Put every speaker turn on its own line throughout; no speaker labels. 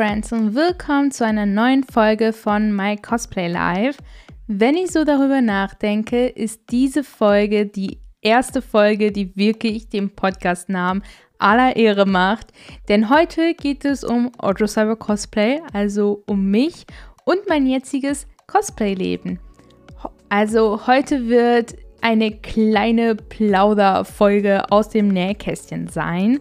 Friends und willkommen zu einer neuen Folge von My Cosplay Live. Wenn ich so darüber nachdenke, ist diese Folge die erste Folge, die wirklich dem Podcast-Namen aller Ehre macht. Denn heute geht es um Auto Cyber Cosplay, also um mich und mein jetziges Cosplay-Leben. Also heute wird eine kleine Plauderfolge aus dem Nähkästchen sein.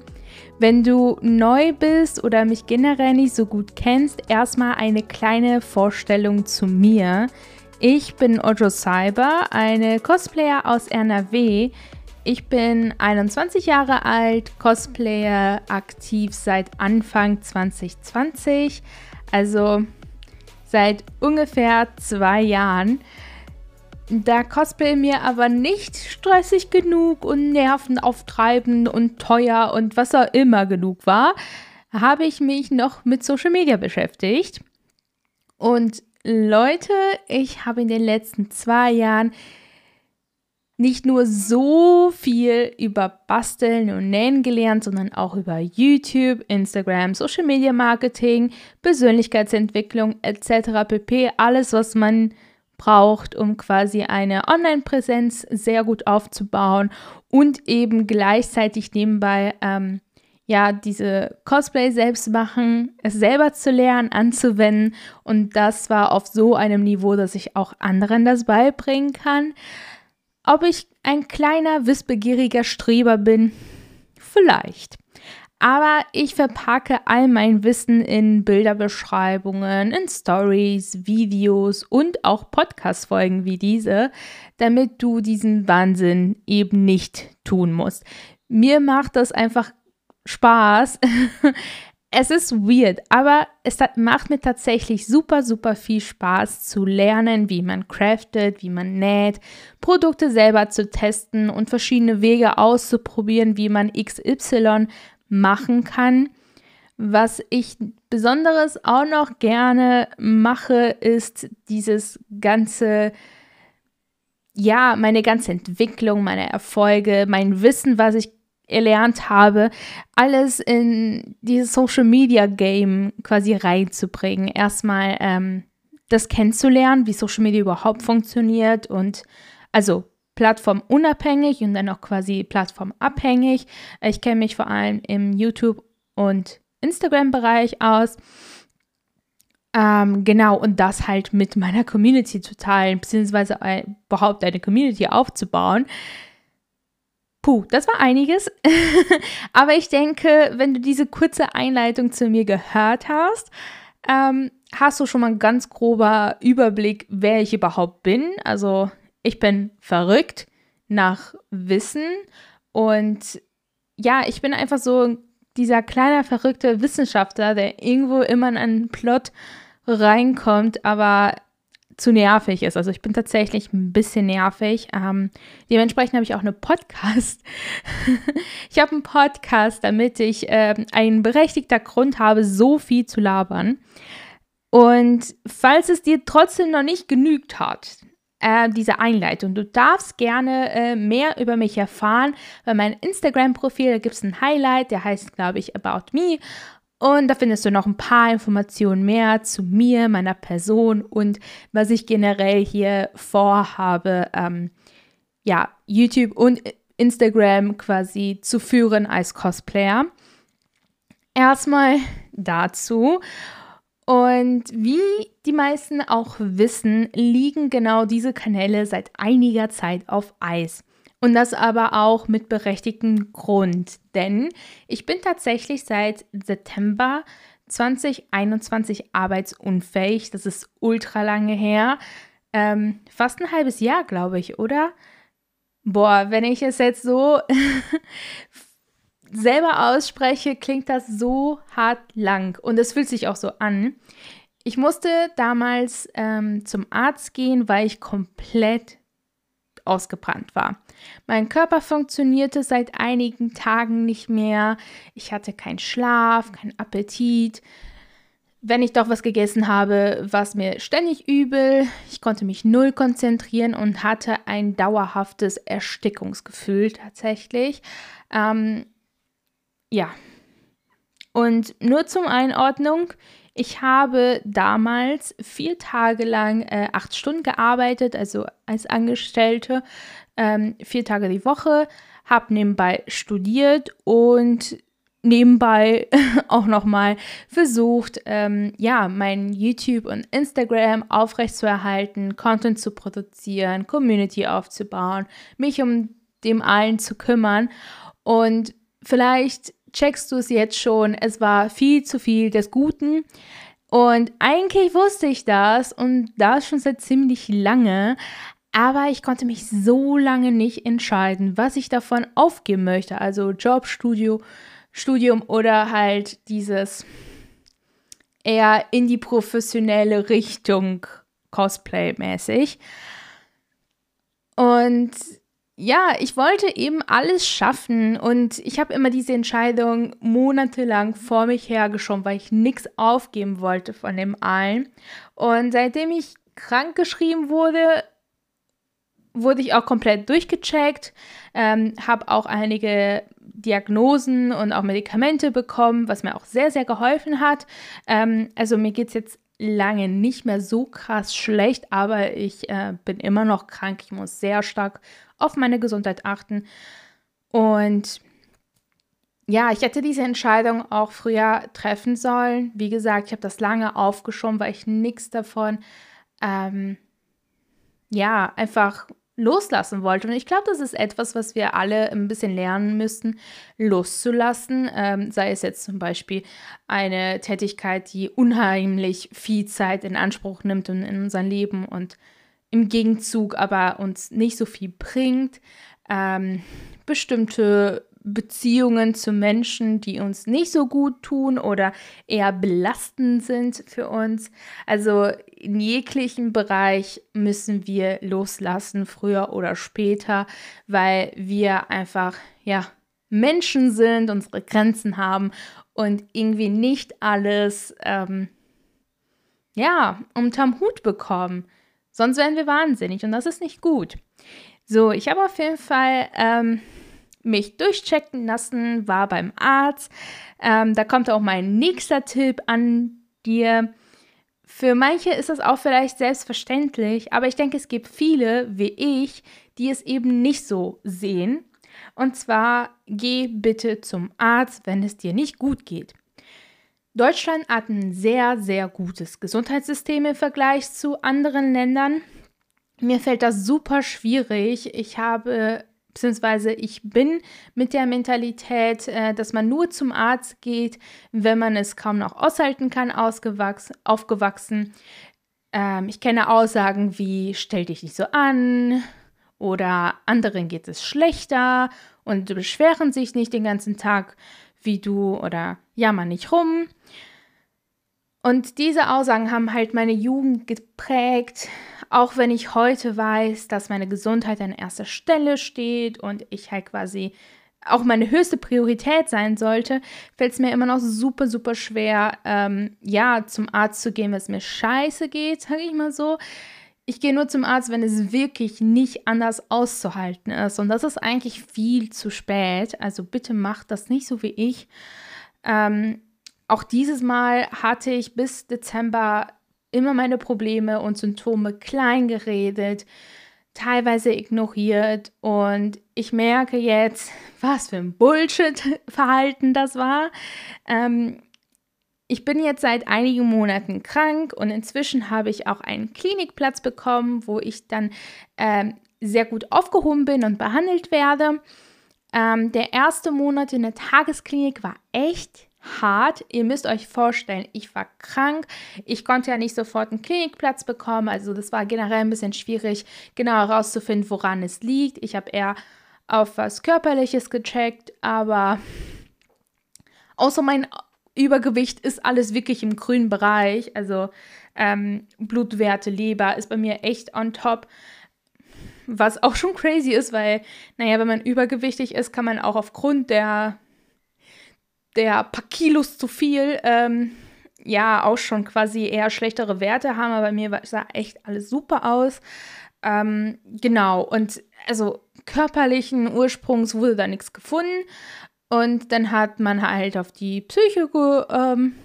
Wenn du neu bist oder mich generell nicht so gut kennst, erstmal eine kleine Vorstellung zu mir. Ich bin Ojo Cyber, eine Cosplayer aus NRW. Ich bin 21 Jahre alt, Cosplayer aktiv seit Anfang 2020, also seit ungefähr zwei Jahren. Da Cosplay mir aber nicht stressig genug und nervenauftreibend und teuer und was auch immer genug war, habe ich mich noch mit Social Media beschäftigt. Und Leute, ich habe in den letzten zwei Jahren nicht nur so viel über Basteln und Nähen gelernt, sondern auch über YouTube, Instagram, Social Media Marketing, Persönlichkeitsentwicklung etc. pp. Alles, was man braucht, um quasi eine Online-Präsenz sehr gut aufzubauen und eben gleichzeitig nebenbei ähm, ja diese Cosplay selbst machen, es selber zu lernen, anzuwenden und das war auf so einem Niveau, dass ich auch anderen das beibringen kann. Ob ich ein kleiner, wissbegieriger Streber bin? Vielleicht. Aber ich verpacke all mein Wissen in Bilderbeschreibungen, in Stories, Videos und auch Podcast-Folgen wie diese, damit du diesen Wahnsinn eben nicht tun musst. Mir macht das einfach Spaß. es ist weird, aber es macht mir tatsächlich super, super viel Spaß zu lernen, wie man craftet, wie man näht, Produkte selber zu testen und verschiedene Wege auszuprobieren, wie man XY machen kann. Was ich besonderes auch noch gerne mache, ist dieses ganze, ja, meine ganze Entwicklung, meine Erfolge, mein Wissen, was ich erlernt habe, alles in dieses Social Media Game quasi reinzubringen. Erstmal ähm, das kennenzulernen, wie Social Media überhaupt funktioniert und also plattformunabhängig und dann auch quasi plattformabhängig. Ich kenne mich vor allem im YouTube- und Instagram-Bereich aus. Ähm, genau, und das halt mit meiner Community zu teilen, beziehungsweise ein, überhaupt eine Community aufzubauen. Puh, das war einiges. Aber ich denke, wenn du diese kurze Einleitung zu mir gehört hast, ähm, hast du schon mal einen ganz grober Überblick, wer ich überhaupt bin. Also ich bin verrückt nach Wissen und ja, ich bin einfach so dieser kleine verrückte Wissenschaftler, der irgendwo immer in einen Plot reinkommt, aber zu nervig ist. Also ich bin tatsächlich ein bisschen nervig. Ähm, dementsprechend habe ich auch eine Podcast. ich habe einen Podcast, damit ich ähm, einen berechtigter Grund habe, so viel zu labern. Und falls es dir trotzdem noch nicht genügt hat, äh, diese Einleitung. Du darfst gerne äh, mehr über mich erfahren. Bei meinem Instagram-Profil, da gibt es ein Highlight, der heißt, glaube ich, About Me. Und da findest du noch ein paar Informationen mehr zu mir, meiner Person und was ich generell hier vorhabe, ähm, ja, YouTube und Instagram quasi zu führen als Cosplayer. Erstmal dazu. Und wie die meisten auch wissen, liegen genau diese Kanäle seit einiger Zeit auf Eis. Und das aber auch mit berechtigtem Grund, denn ich bin tatsächlich seit September 2021 arbeitsunfähig. Das ist ultra lange her. Ähm, fast ein halbes Jahr, glaube ich, oder? Boah, wenn ich es jetzt so selber ausspreche, klingt das so hart lang und es fühlt sich auch so an. Ich musste damals ähm, zum Arzt gehen, weil ich komplett ausgebrannt war. Mein Körper funktionierte seit einigen Tagen nicht mehr. Ich hatte keinen Schlaf, keinen Appetit. Wenn ich doch was gegessen habe, war es mir ständig übel. Ich konnte mich null konzentrieren und hatte ein dauerhaftes Erstickungsgefühl tatsächlich. Ähm, ja. Und nur zum Einordnung, Ich habe damals vier Tage lang äh, acht Stunden gearbeitet, also als Angestellte, ähm, vier Tage die Woche, habe nebenbei studiert und nebenbei auch nochmal versucht, ähm, ja, mein YouTube und Instagram aufrechtzuerhalten, Content zu produzieren, Community aufzubauen, mich um dem allen zu kümmern. Und vielleicht checkst du es jetzt schon, es war viel zu viel des Guten. Und eigentlich wusste ich das und das schon seit ziemlich lange. Aber ich konnte mich so lange nicht entscheiden, was ich davon aufgeben möchte. Also Job, Studio, Studium oder halt dieses eher in die professionelle Richtung Cosplay-mäßig. Und ja, ich wollte eben alles schaffen und ich habe immer diese Entscheidung monatelang vor mich hergeschoben, weil ich nichts aufgeben wollte von dem allen. Und seitdem ich krank geschrieben wurde, wurde ich auch komplett durchgecheckt, ähm, habe auch einige Diagnosen und auch Medikamente bekommen, was mir auch sehr, sehr geholfen hat. Ähm, also mir geht es jetzt lange nicht mehr so krass schlecht, aber ich äh, bin immer noch krank. Ich muss sehr stark auf meine Gesundheit achten. Und ja, ich hätte diese Entscheidung auch früher treffen sollen. Wie gesagt, ich habe das lange aufgeschoben, weil ich nichts davon, ähm, ja, einfach loslassen wollte. Und ich glaube, das ist etwas, was wir alle ein bisschen lernen müssen, loszulassen. Ähm, sei es jetzt zum Beispiel eine Tätigkeit, die unheimlich viel Zeit in Anspruch nimmt in, in unserem Leben und im Gegenzug aber uns nicht so viel bringt. Ähm, bestimmte Beziehungen zu Menschen, die uns nicht so gut tun oder eher belastend sind für uns. Also in jeglichen Bereich müssen wir loslassen, früher oder später, weil wir einfach, ja, Menschen sind, unsere Grenzen haben und irgendwie nicht alles, ähm, ja, unterm Hut bekommen. Sonst werden wir wahnsinnig und das ist nicht gut. So, ich habe auf jeden Fall ähm, mich durchchecken lassen, war beim Arzt. Ähm, da kommt auch mein nächster Tipp an dir. Für manche ist das auch vielleicht selbstverständlich, aber ich denke, es gibt viele wie ich, die es eben nicht so sehen. Und zwar, geh bitte zum Arzt, wenn es dir nicht gut geht. Deutschland hat ein sehr, sehr gutes Gesundheitssystem im Vergleich zu anderen Ländern. Mir fällt das super schwierig. Ich habe beziehungsweise ich bin mit der Mentalität, äh, dass man nur zum Arzt geht, wenn man es kaum noch aushalten kann, aufgewachsen. Ähm, ich kenne Aussagen wie stell dich nicht so an oder anderen geht es schlechter und beschweren sich nicht den ganzen Tag wie du oder jammer nicht rum. Und diese Aussagen haben halt meine Jugend geprägt, auch wenn ich heute weiß, dass meine Gesundheit an erster Stelle steht und ich halt quasi auch meine höchste Priorität sein sollte, fällt es mir immer noch super, super schwer, ähm, ja, zum Arzt zu gehen, wenn es mir scheiße geht, sage ich mal so. Ich gehe nur zum Arzt, wenn es wirklich nicht anders auszuhalten ist. Und das ist eigentlich viel zu spät. Also bitte macht das nicht so wie ich. Ähm, auch dieses Mal hatte ich bis Dezember immer meine Probleme und Symptome klein geredet, teilweise ignoriert und ich merke jetzt, was für ein Bullshit-Verhalten das war. Ähm, ich bin jetzt seit einigen Monaten krank und inzwischen habe ich auch einen Klinikplatz bekommen, wo ich dann ähm, sehr gut aufgehoben bin und behandelt werde. Ähm, der erste Monat in der Tagesklinik war echt hart. Ihr müsst euch vorstellen, ich war krank. Ich konnte ja nicht sofort einen Klinikplatz bekommen. Also das war generell ein bisschen schwierig, genau herauszufinden, woran es liegt. Ich habe eher auf was Körperliches gecheckt, aber außer mein Übergewicht ist alles wirklich im grünen Bereich. Also ähm, Blutwerte, Leber ist bei mir echt on top. Was auch schon crazy ist, weil, naja, wenn man übergewichtig ist, kann man auch aufgrund der der paar Kilos zu viel, ähm, ja, auch schon quasi eher schlechtere Werte haben, aber bei mir sah echt alles super aus. Ähm, genau, und also körperlichen Ursprungs wurde da nichts gefunden. Und dann hat man halt auf die Psyche ähm,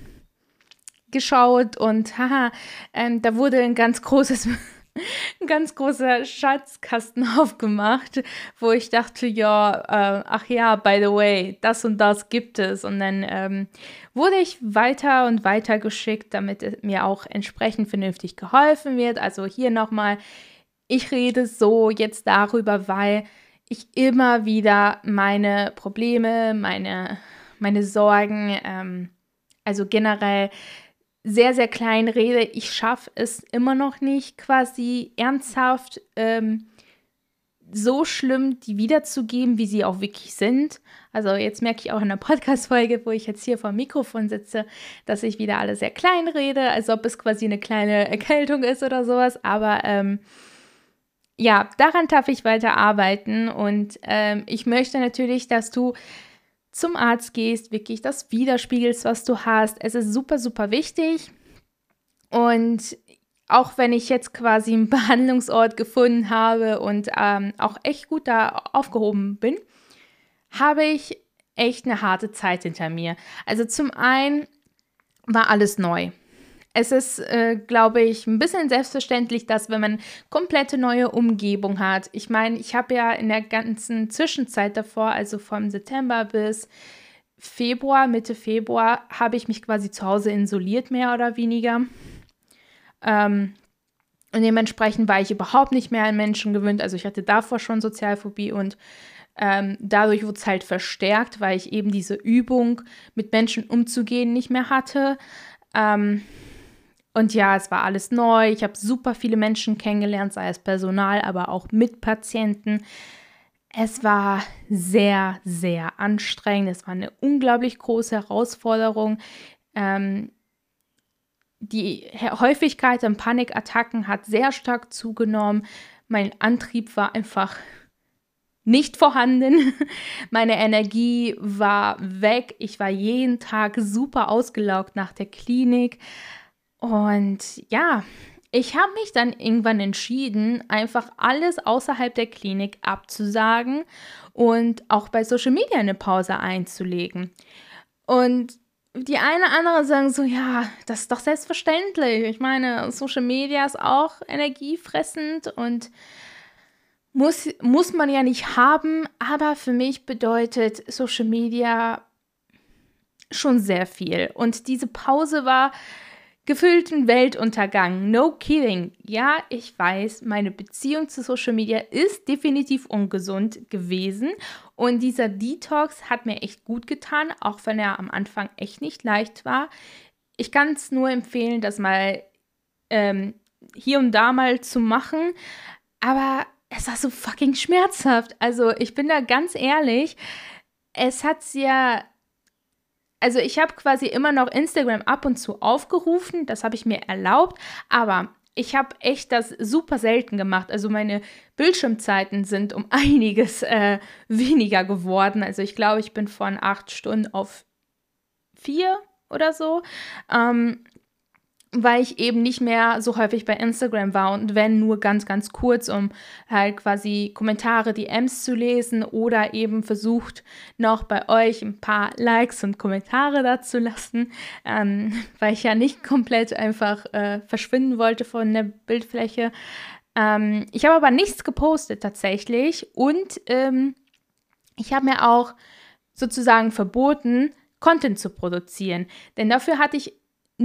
geschaut und haha, ähm, da wurde ein ganz großes ein ganz großer Schatzkasten aufgemacht, wo ich dachte, ja, äh, ach ja, by the way, das und das gibt es. Und dann ähm, wurde ich weiter und weiter geschickt, damit mir auch entsprechend vernünftig geholfen wird. Also hier nochmal, ich rede so jetzt darüber, weil ich immer wieder meine Probleme, meine, meine Sorgen, ähm, also generell sehr, sehr klein rede. Ich schaffe es immer noch nicht, quasi ernsthaft ähm, so schlimm die wiederzugeben, wie sie auch wirklich sind. Also jetzt merke ich auch in der Podcast-Folge, wo ich jetzt hier vor dem Mikrofon sitze, dass ich wieder alle sehr klein rede, als ob es quasi eine kleine Erkältung ist oder sowas. Aber ähm, ja, daran darf ich weiter arbeiten und ähm, ich möchte natürlich, dass du zum Arzt gehst, wirklich das widerspiegelst, was du hast. Es ist super, super wichtig. Und auch wenn ich jetzt quasi einen Behandlungsort gefunden habe und ähm, auch echt gut da aufgehoben bin, habe ich echt eine harte Zeit hinter mir. Also zum einen war alles neu. Es ist, äh, glaube ich, ein bisschen selbstverständlich, dass wenn man komplette neue Umgebung hat. Ich meine, ich habe ja in der ganzen Zwischenzeit davor, also vom September bis Februar, Mitte Februar, habe ich mich quasi zu Hause isoliert, mehr oder weniger. Ähm, und dementsprechend war ich überhaupt nicht mehr an Menschen gewöhnt. Also ich hatte davor schon Sozialphobie und ähm, dadurch wurde es halt verstärkt, weil ich eben diese Übung, mit Menschen umzugehen, nicht mehr hatte. Ähm, und ja, es war alles neu. Ich habe super viele Menschen kennengelernt, sei es Personal, aber auch Mitpatienten. Es war sehr, sehr anstrengend. Es war eine unglaublich große Herausforderung. Ähm, die Häufigkeit an Panikattacken hat sehr stark zugenommen. Mein Antrieb war einfach nicht vorhanden. Meine Energie war weg. Ich war jeden Tag super ausgelaugt nach der Klinik. Und ja, ich habe mich dann irgendwann entschieden, einfach alles außerhalb der Klinik abzusagen und auch bei Social Media eine Pause einzulegen. Und die eine oder andere sagen so, ja, das ist doch selbstverständlich. Ich meine, Social Media ist auch energiefressend und muss, muss man ja nicht haben, aber für mich bedeutet Social Media schon sehr viel. Und diese Pause war gefühlten Weltuntergang. No kidding. Ja, ich weiß, meine Beziehung zu Social Media ist definitiv ungesund gewesen. Und dieser Detox hat mir echt gut getan, auch wenn er am Anfang echt nicht leicht war. Ich kann es nur empfehlen, das mal ähm, hier und da mal zu machen. Aber es war so fucking schmerzhaft. Also ich bin da ganz ehrlich. Es hat ja also ich habe quasi immer noch Instagram ab und zu aufgerufen, das habe ich mir erlaubt, aber ich habe echt das super selten gemacht. Also meine Bildschirmzeiten sind um einiges äh, weniger geworden. Also ich glaube, ich bin von acht Stunden auf vier oder so. Ähm, weil ich eben nicht mehr so häufig bei Instagram war und wenn nur ganz, ganz kurz, um halt quasi Kommentare, DMs zu lesen oder eben versucht, noch bei euch ein paar Likes und Kommentare dazu lassen, ähm, weil ich ja nicht komplett einfach äh, verschwinden wollte von der Bildfläche. Ähm, ich habe aber nichts gepostet tatsächlich und ähm, ich habe mir auch sozusagen verboten, Content zu produzieren, denn dafür hatte ich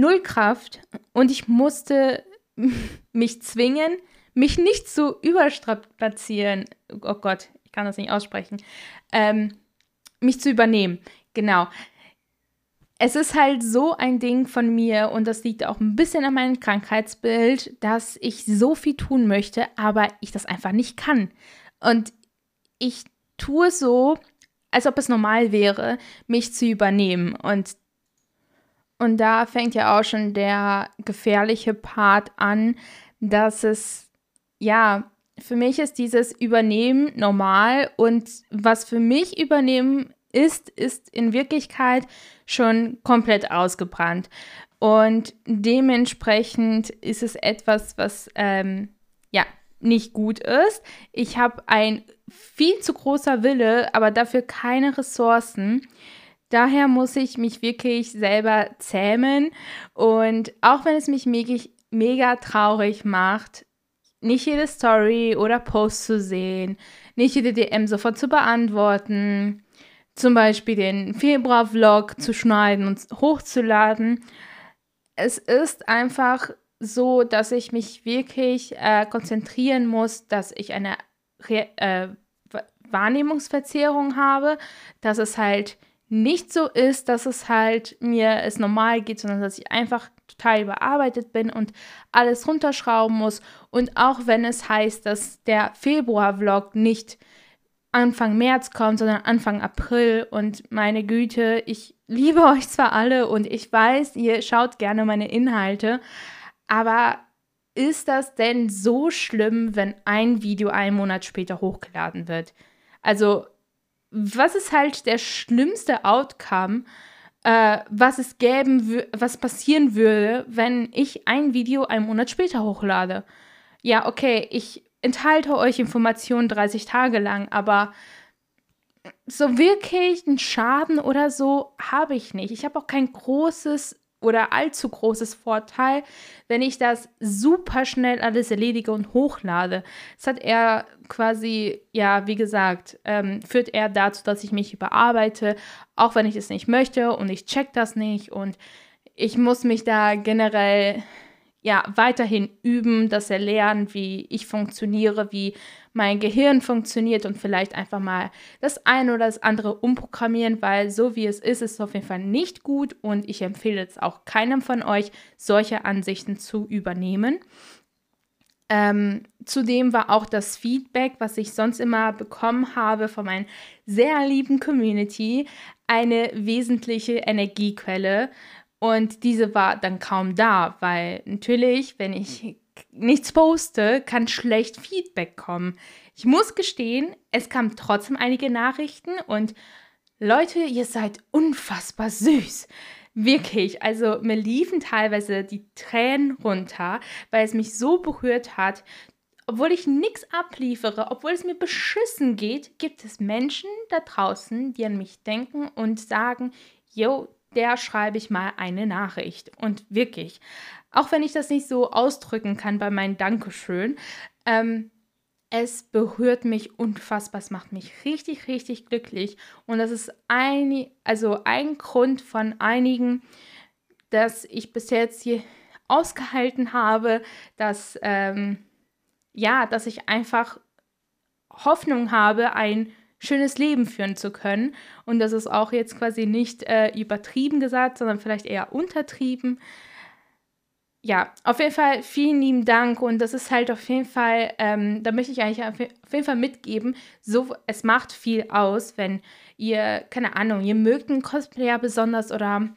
null Kraft und ich musste mich zwingen, mich nicht zu überstrapazieren. Oh Gott, ich kann das nicht aussprechen. Ähm, mich zu übernehmen. Genau. Es ist halt so ein Ding von mir und das liegt auch ein bisschen an meinem Krankheitsbild, dass ich so viel tun möchte, aber ich das einfach nicht kann. Und ich tue so, als ob es normal wäre, mich zu übernehmen. Und und da fängt ja auch schon der gefährliche Part an, dass es, ja, für mich ist dieses Übernehmen normal und was für mich Übernehmen ist, ist in Wirklichkeit schon komplett ausgebrannt. Und dementsprechend ist es etwas, was ähm, ja nicht gut ist. Ich habe ein viel zu großer Wille, aber dafür keine Ressourcen. Daher muss ich mich wirklich selber zähmen. Und auch wenn es mich mega, traurig macht, nicht jede Story oder Post zu sehen, nicht jede DM sofort zu beantworten, zum Beispiel den Februar-Vlog zu schneiden und hochzuladen. Es ist einfach so, dass ich mich wirklich äh, konzentrieren muss, dass ich eine Re äh, Wahrnehmungsverzerrung habe, dass es halt nicht so ist, dass es halt mir es normal geht, sondern dass ich einfach total überarbeitet bin und alles runterschrauben muss. Und auch wenn es heißt, dass der Februar-Vlog nicht Anfang März kommt, sondern Anfang April. Und meine Güte, ich liebe euch zwar alle und ich weiß, ihr schaut gerne meine Inhalte, aber ist das denn so schlimm, wenn ein Video einen Monat später hochgeladen wird? Also, was ist halt der schlimmste Outcome, äh, was es gäben, was passieren würde, wenn ich ein Video einen Monat später hochlade? Ja, okay, ich enthalte euch Informationen 30 Tage lang, aber so wirklich einen Schaden oder so habe ich nicht. Ich habe auch kein großes oder allzu großes Vorteil, wenn ich das super schnell alles erledige und hochlade. Es hat er quasi, ja, wie gesagt, ähm, führt er dazu, dass ich mich überarbeite, auch wenn ich es nicht möchte und ich check das nicht und ich muss mich da generell ja, weiterhin üben, dass er lernt, wie ich funktioniere, wie mein Gehirn funktioniert und vielleicht einfach mal das eine oder das andere umprogrammieren, weil so wie es ist, ist es auf jeden Fall nicht gut und ich empfehle es auch keinem von euch, solche Ansichten zu übernehmen. Ähm, zudem war auch das Feedback, was ich sonst immer bekommen habe von meiner sehr lieben Community, eine wesentliche Energiequelle und diese war dann kaum da, weil natürlich, wenn ich nichts poste, kann schlecht Feedback kommen. Ich muss gestehen, es kamen trotzdem einige Nachrichten und Leute, ihr seid unfassbar süß. Wirklich, also mir liefen teilweise die Tränen runter, weil es mich so berührt hat. Obwohl ich nichts abliefere, obwohl es mir beschissen geht, gibt es Menschen da draußen, die an mich denken und sagen, yo, der schreibe ich mal eine Nachricht. Und wirklich, auch wenn ich das nicht so ausdrücken kann bei meinem Dankeschön, ähm, es berührt mich unfassbar, es macht mich richtig, richtig glücklich. Und das ist ein, also ein Grund von einigen, dass ich bis jetzt hier ausgehalten habe, dass, ähm, ja, dass ich einfach Hoffnung habe, ein schönes Leben führen zu können. Und das ist auch jetzt quasi nicht äh, übertrieben gesagt, sondern vielleicht eher untertrieben. Ja, auf jeden Fall vielen lieben Dank und das ist halt auf jeden Fall, ähm, da möchte ich eigentlich auf jeden Fall mitgeben, so, es macht viel aus, wenn ihr, keine Ahnung, ihr mögt einen Cosplayer besonders oder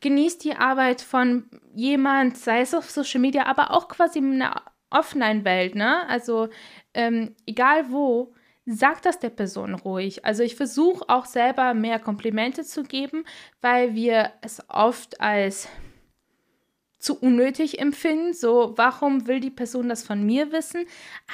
genießt die Arbeit von jemand, sei es auf Social Media, aber auch quasi in der Offline-Welt, ne? Also ähm, egal wo, sag das der Person ruhig. Also ich versuche auch selber mehr Komplimente zu geben, weil wir es oft als zu unnötig empfinden. So, warum will die Person das von mir wissen?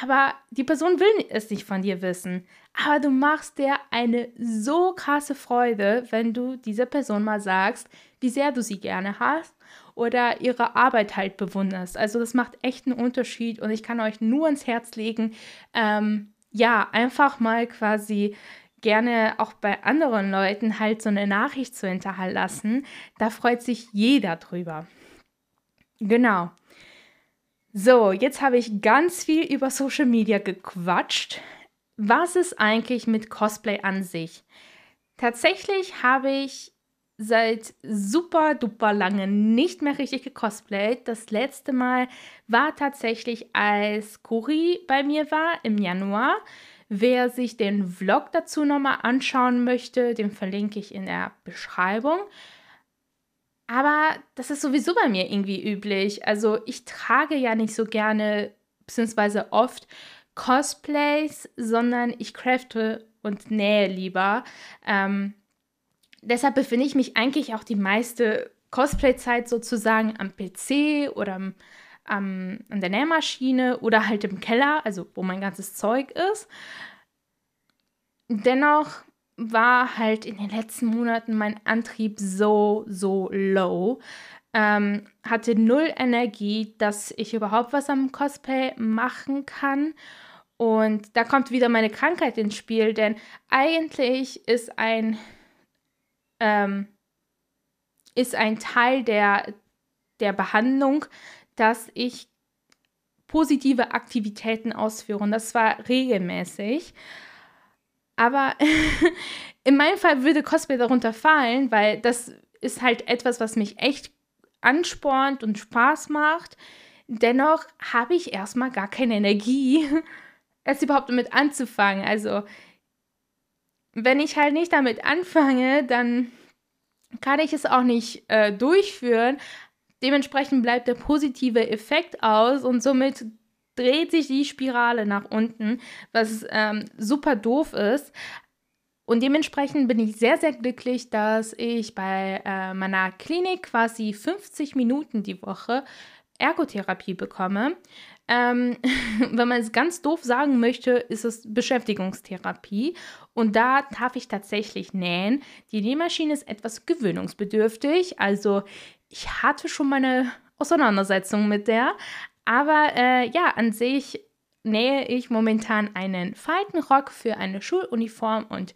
Aber die Person will es nicht von dir wissen. Aber du machst dir eine so krasse Freude, wenn du dieser Person mal sagst, wie sehr du sie gerne hast oder ihre Arbeit halt bewunderst. Also das macht echt einen Unterschied und ich kann euch nur ans Herz legen, ähm, ja, einfach mal quasi gerne auch bei anderen Leuten halt so eine Nachricht zu hinterlassen. Da freut sich jeder drüber. Genau. So, jetzt habe ich ganz viel über Social Media gequatscht. Was ist eigentlich mit Cosplay an sich? Tatsächlich habe ich seit super duper lange nicht mehr richtig gecosplayt. Das letzte Mal war tatsächlich, als Kuri bei mir war im Januar. Wer sich den Vlog dazu nochmal anschauen möchte, den verlinke ich in der Beschreibung. Aber das ist sowieso bei mir irgendwie üblich. Also ich trage ja nicht so gerne, beziehungsweise oft Cosplays, sondern ich crafte und nähe lieber. Ähm, deshalb befinde ich mich eigentlich auch die meiste Cosplay-Zeit sozusagen am PC oder am, an der Nähmaschine oder halt im Keller, also wo mein ganzes Zeug ist. Dennoch war halt in den letzten Monaten mein Antrieb so, so low. Ähm, hatte null Energie, dass ich überhaupt was am Cosplay machen kann. Und da kommt wieder meine Krankheit ins Spiel, denn eigentlich ist ein, ähm, ist ein Teil der, der Behandlung, dass ich positive Aktivitäten ausführe. Und das war regelmäßig. Aber in meinem Fall würde Cosplay darunter fallen, weil das ist halt etwas, was mich echt anspornt und Spaß macht. Dennoch habe ich erstmal gar keine Energie, es überhaupt damit anzufangen. Also, wenn ich halt nicht damit anfange, dann kann ich es auch nicht äh, durchführen. Dementsprechend bleibt der positive Effekt aus und somit dreht sich die Spirale nach unten, was ähm, super doof ist. Und dementsprechend bin ich sehr, sehr glücklich, dass ich bei äh, meiner Klinik quasi 50 Minuten die Woche Ergotherapie bekomme. Ähm, wenn man es ganz doof sagen möchte, ist es Beschäftigungstherapie. Und da darf ich tatsächlich nähen. Die Nähmaschine ist etwas gewöhnungsbedürftig. Also ich hatte schon meine Auseinandersetzung mit der. Aber äh, ja, an sich nähe ich momentan einen Faltenrock für eine Schuluniform und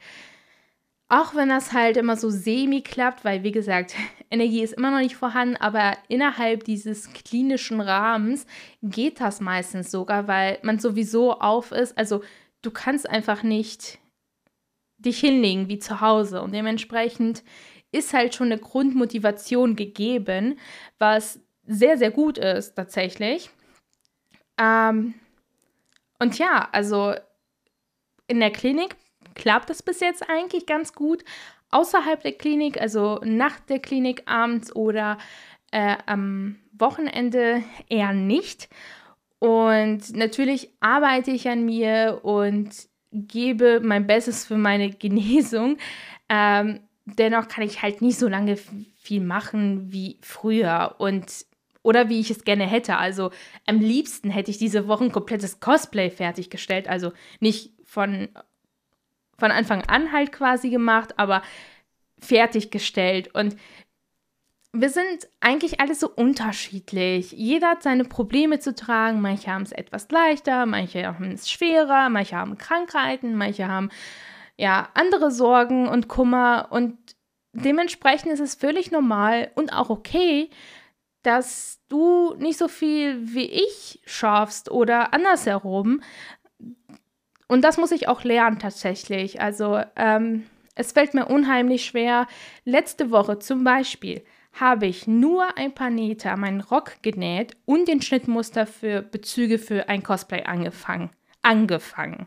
auch wenn das halt immer so semi klappt, weil wie gesagt, Energie ist immer noch nicht vorhanden, aber innerhalb dieses klinischen Rahmens geht das meistens sogar, weil man sowieso auf ist. Also du kannst einfach nicht dich hinlegen wie zu Hause und dementsprechend ist halt schon eine Grundmotivation gegeben, was sehr, sehr gut ist tatsächlich. Ähm, und ja, also in der Klinik klappt das bis jetzt eigentlich ganz gut. Außerhalb der Klinik, also nach der Klinik abends oder äh, am Wochenende eher nicht. Und natürlich arbeite ich an mir und gebe mein Bestes für meine Genesung. Ähm, dennoch kann ich halt nicht so lange viel machen wie früher. Und oder wie ich es gerne hätte. Also am liebsten hätte ich diese Woche komplettes Cosplay fertiggestellt. Also nicht von, von Anfang an halt quasi gemacht, aber fertiggestellt. Und wir sind eigentlich alle so unterschiedlich. Jeder hat seine Probleme zu tragen. Manche haben es etwas leichter, manche haben es schwerer, manche haben Krankheiten, manche haben ja andere Sorgen und Kummer. Und dementsprechend ist es völlig normal und auch okay, dass du nicht so viel wie ich schaffst oder andersherum. Und das muss ich auch lernen tatsächlich. Also ähm, es fällt mir unheimlich schwer. Letzte Woche zum Beispiel habe ich nur ein paar Nähte an meinen Rock genäht und den Schnittmuster für Bezüge für ein Cosplay angefangen. Angefangen.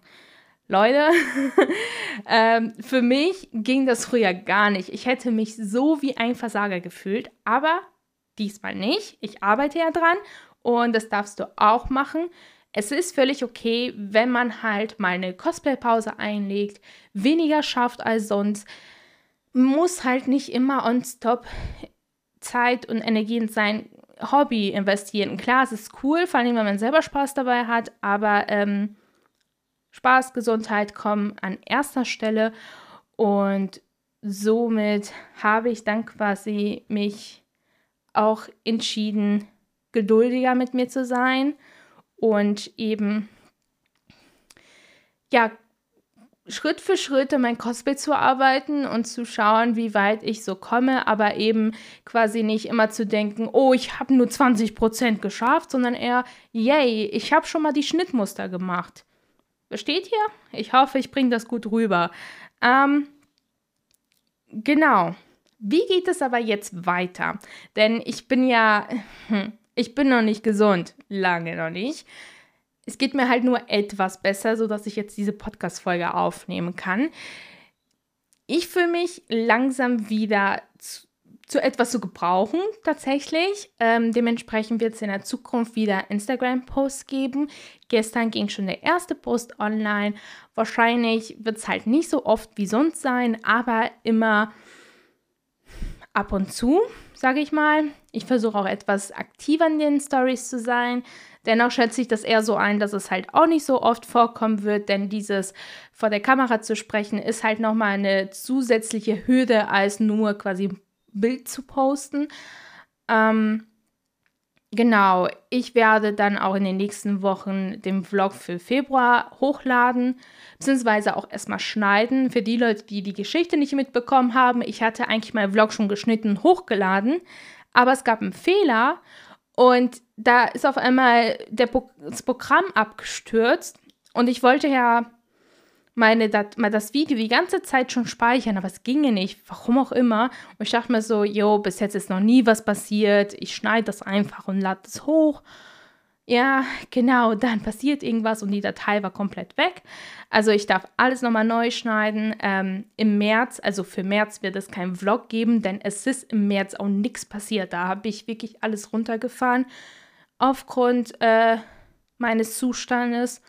Leute, ähm, für mich ging das früher gar nicht. Ich hätte mich so wie ein Versager gefühlt, aber diesmal nicht. Ich arbeite ja dran und das darfst du auch machen. Es ist völlig okay, wenn man halt mal eine Cosplay-Pause einlegt, weniger schafft als sonst. Muss halt nicht immer on stop Zeit und Energie in sein Hobby investieren. Klar, es ist cool, vor allem wenn man selber Spaß dabei hat, aber ähm, Spaß, Gesundheit kommen an erster Stelle und somit habe ich dann quasi mich auch entschieden, geduldiger mit mir zu sein und eben, ja, Schritt für Schritt in mein Cosplay zu arbeiten und zu schauen, wie weit ich so komme, aber eben quasi nicht immer zu denken, oh, ich habe nur 20% geschafft, sondern eher, yay, ich habe schon mal die Schnittmuster gemacht. Versteht ihr? Ich hoffe, ich bringe das gut rüber. Ähm, genau. Wie geht es aber jetzt weiter? Denn ich bin ja, hm, ich bin noch nicht gesund, lange noch nicht. Es geht mir halt nur etwas besser, sodass ich jetzt diese Podcast-Folge aufnehmen kann. Ich fühle mich langsam wieder zu, zu, etwas zu gebrauchen, tatsächlich. Ähm, dementsprechend wird es in der Zukunft wieder Instagram-Posts geben. Gestern ging schon der erste Post online. Wahrscheinlich wird es halt nicht so oft wie sonst sein, aber immer ab und zu, sage ich mal. Ich versuche auch etwas aktiver in den Stories zu sein, Dennoch schätze ich das eher so ein, dass es halt auch nicht so oft vorkommen wird, denn dieses vor der Kamera zu sprechen ist halt nochmal eine zusätzliche Hürde, als nur quasi Bild zu posten. Ähm, genau, ich werde dann auch in den nächsten Wochen den Vlog für Februar hochladen, beziehungsweise auch erstmal schneiden. Für die Leute, die die Geschichte nicht mitbekommen haben, ich hatte eigentlich meinen Vlog schon geschnitten und hochgeladen, aber es gab einen Fehler und da ist auf einmal der, das Programm abgestürzt und ich wollte ja meine, dat, mal das Video die ganze Zeit schon speichern, aber es ginge nicht, warum auch immer. Und ich dachte mir so, jo, bis jetzt ist noch nie was passiert, ich schneide das einfach und lade es hoch. Ja, genau, dann passiert irgendwas und die Datei war komplett weg. Also ich darf alles nochmal neu schneiden. Ähm, Im März, also für März wird es keinen Vlog geben, denn es ist im März auch nichts passiert. Da habe ich wirklich alles runtergefahren aufgrund äh, meines Zustandes.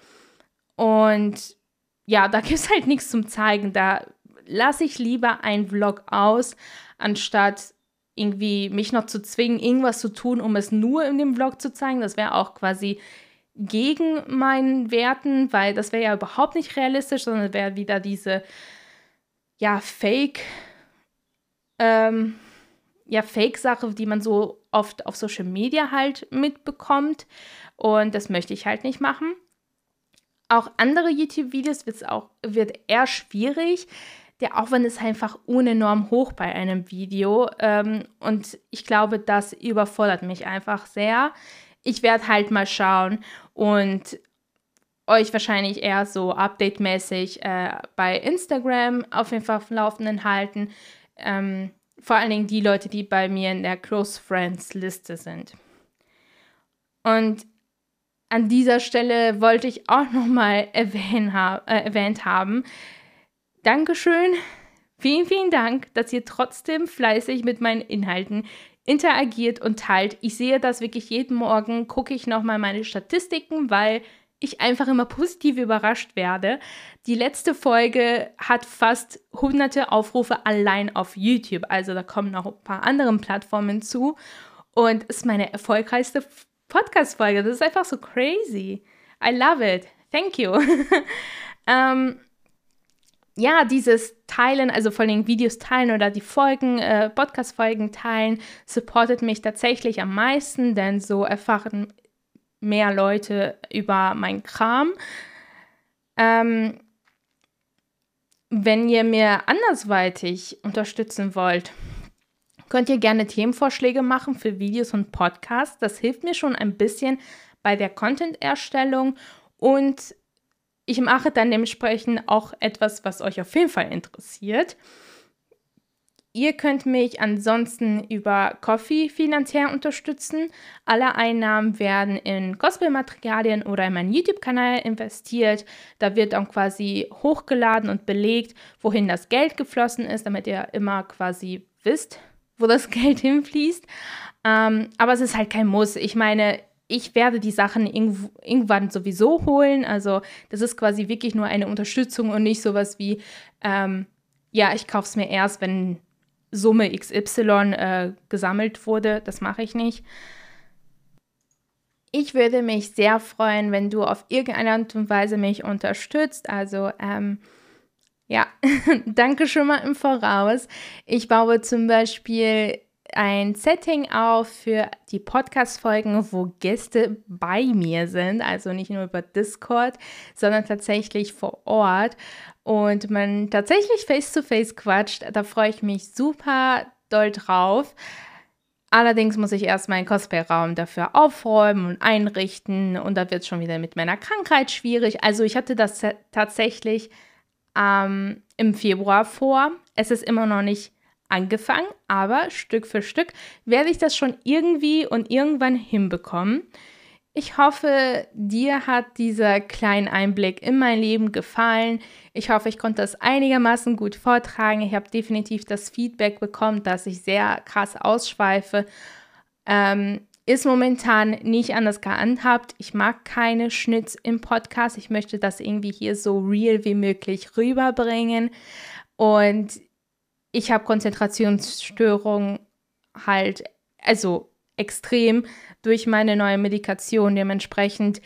Und ja, da gibt es halt nichts zum Zeigen. Da lasse ich lieber einen Vlog aus, anstatt irgendwie mich noch zu zwingen, irgendwas zu tun, um es nur in dem Vlog zu zeigen. Das wäre auch quasi gegen meinen Werten, weil das wäre ja überhaupt nicht realistisch, sondern wäre wieder diese ja Fake ähm, ja Fake-Sache, die man so oft auf Social Media halt mitbekommt und das möchte ich halt nicht machen. Auch andere YouTube-Videos wird auch wird eher schwierig, der Aufwand ist einfach unenorm hoch bei einem Video. Ähm, und ich glaube, das überfordert mich einfach sehr. Ich werde halt mal schauen und euch wahrscheinlich eher so update-mäßig äh, bei Instagram auf jeden Fall auf dem Laufenden halten. Ähm, vor allen Dingen die Leute, die bei mir in der Close Friends Liste sind. Und an dieser Stelle wollte ich auch nochmal erwähnt, ha äh, erwähnt haben, Dankeschön. Vielen, vielen Dank, dass ihr trotzdem fleißig mit meinen Inhalten interagiert und teilt. Ich sehe das wirklich jeden Morgen, gucke ich nochmal meine Statistiken, weil ich einfach immer positiv überrascht werde. Die letzte Folge hat fast hunderte Aufrufe allein auf YouTube. Also da kommen noch ein paar andere Plattformen zu. Und ist meine erfolgreichste Podcast-Folge. Das ist einfach so crazy. I love it. Thank you. ähm, ja, dieses Teilen, also vor allem Videos teilen oder die Folgen, äh, Podcast-Folgen teilen, supportet mich tatsächlich am meisten, denn so erfahren mehr Leute über meinen Kram. Ähm, wenn ihr mir andersweitig unterstützen wollt, könnt ihr gerne Themenvorschläge machen für Videos und Podcasts. Das hilft mir schon ein bisschen bei der Content-Erstellung und ich mache dann dementsprechend auch etwas, was euch auf jeden Fall interessiert. Ihr könnt mich ansonsten über Coffee finanziell unterstützen. Alle Einnahmen werden in Gospelmaterialien oder in meinen YouTube-Kanal investiert. Da wird dann quasi hochgeladen und belegt, wohin das Geld geflossen ist, damit ihr immer quasi wisst, wo das Geld hinfließt. Ähm, aber es ist halt kein Muss. Ich meine, ich werde die Sachen irgendwann sowieso holen. Also das ist quasi wirklich nur eine Unterstützung und nicht sowas wie, ähm, ja, ich kaufe es mir erst, wenn Summe XY äh, gesammelt wurde. Das mache ich nicht. Ich würde mich sehr freuen, wenn du auf irgendeine Art und Weise mich unterstützt. Also ähm, ja, danke schon mal im Voraus. Ich baue zum Beispiel ein Setting auf für die Podcast-Folgen, wo Gäste bei mir sind, also nicht nur über Discord, sondern tatsächlich vor Ort und man tatsächlich face-to-face -face quatscht. Da freue ich mich super doll drauf. Allerdings muss ich erst meinen Cosplay-Raum dafür aufräumen und einrichten und da wird es schon wieder mit meiner Krankheit schwierig. Also ich hatte das tatsächlich ähm, im Februar vor. Es ist immer noch nicht angefangen, aber Stück für Stück werde ich das schon irgendwie und irgendwann hinbekommen. Ich hoffe, dir hat dieser kleine Einblick in mein Leben gefallen. Ich hoffe, ich konnte das einigermaßen gut vortragen. Ich habe definitiv das Feedback bekommen, dass ich sehr krass ausschweife. Ähm, ist momentan nicht anders gehandhabt. Ich mag keine Schnitz im Podcast. Ich möchte das irgendwie hier so real wie möglich rüberbringen. Und ich habe Konzentrationsstörungen halt, also extrem durch meine neue Medikation. Dementsprechend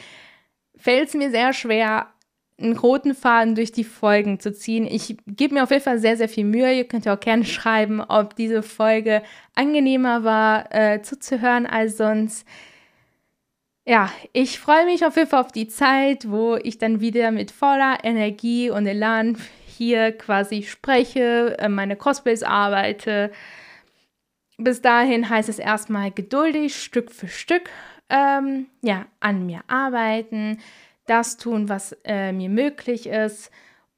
fällt es mir sehr schwer, einen roten Faden durch die Folgen zu ziehen. Ich gebe mir auf jeden Fall sehr, sehr viel Mühe. Ihr könnt ja auch gerne schreiben, ob diese Folge angenehmer war äh, zuzuhören als sonst. Ja, ich freue mich auf jeden Fall auf die Zeit, wo ich dann wieder mit voller Energie und Elan hier quasi spreche, äh, meine Cosplays arbeite. Bis dahin heißt es erstmal geduldig, Stück für Stück, ähm, ja, an mir arbeiten das tun, was äh, mir möglich ist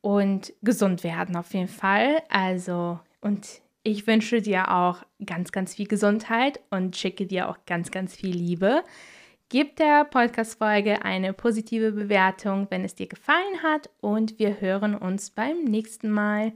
und gesund werden auf jeden Fall. Also, und ich wünsche dir auch ganz, ganz viel Gesundheit und schicke dir auch ganz, ganz viel Liebe. Gib der Podcast-Folge eine positive Bewertung, wenn es dir gefallen hat und wir hören uns beim nächsten Mal.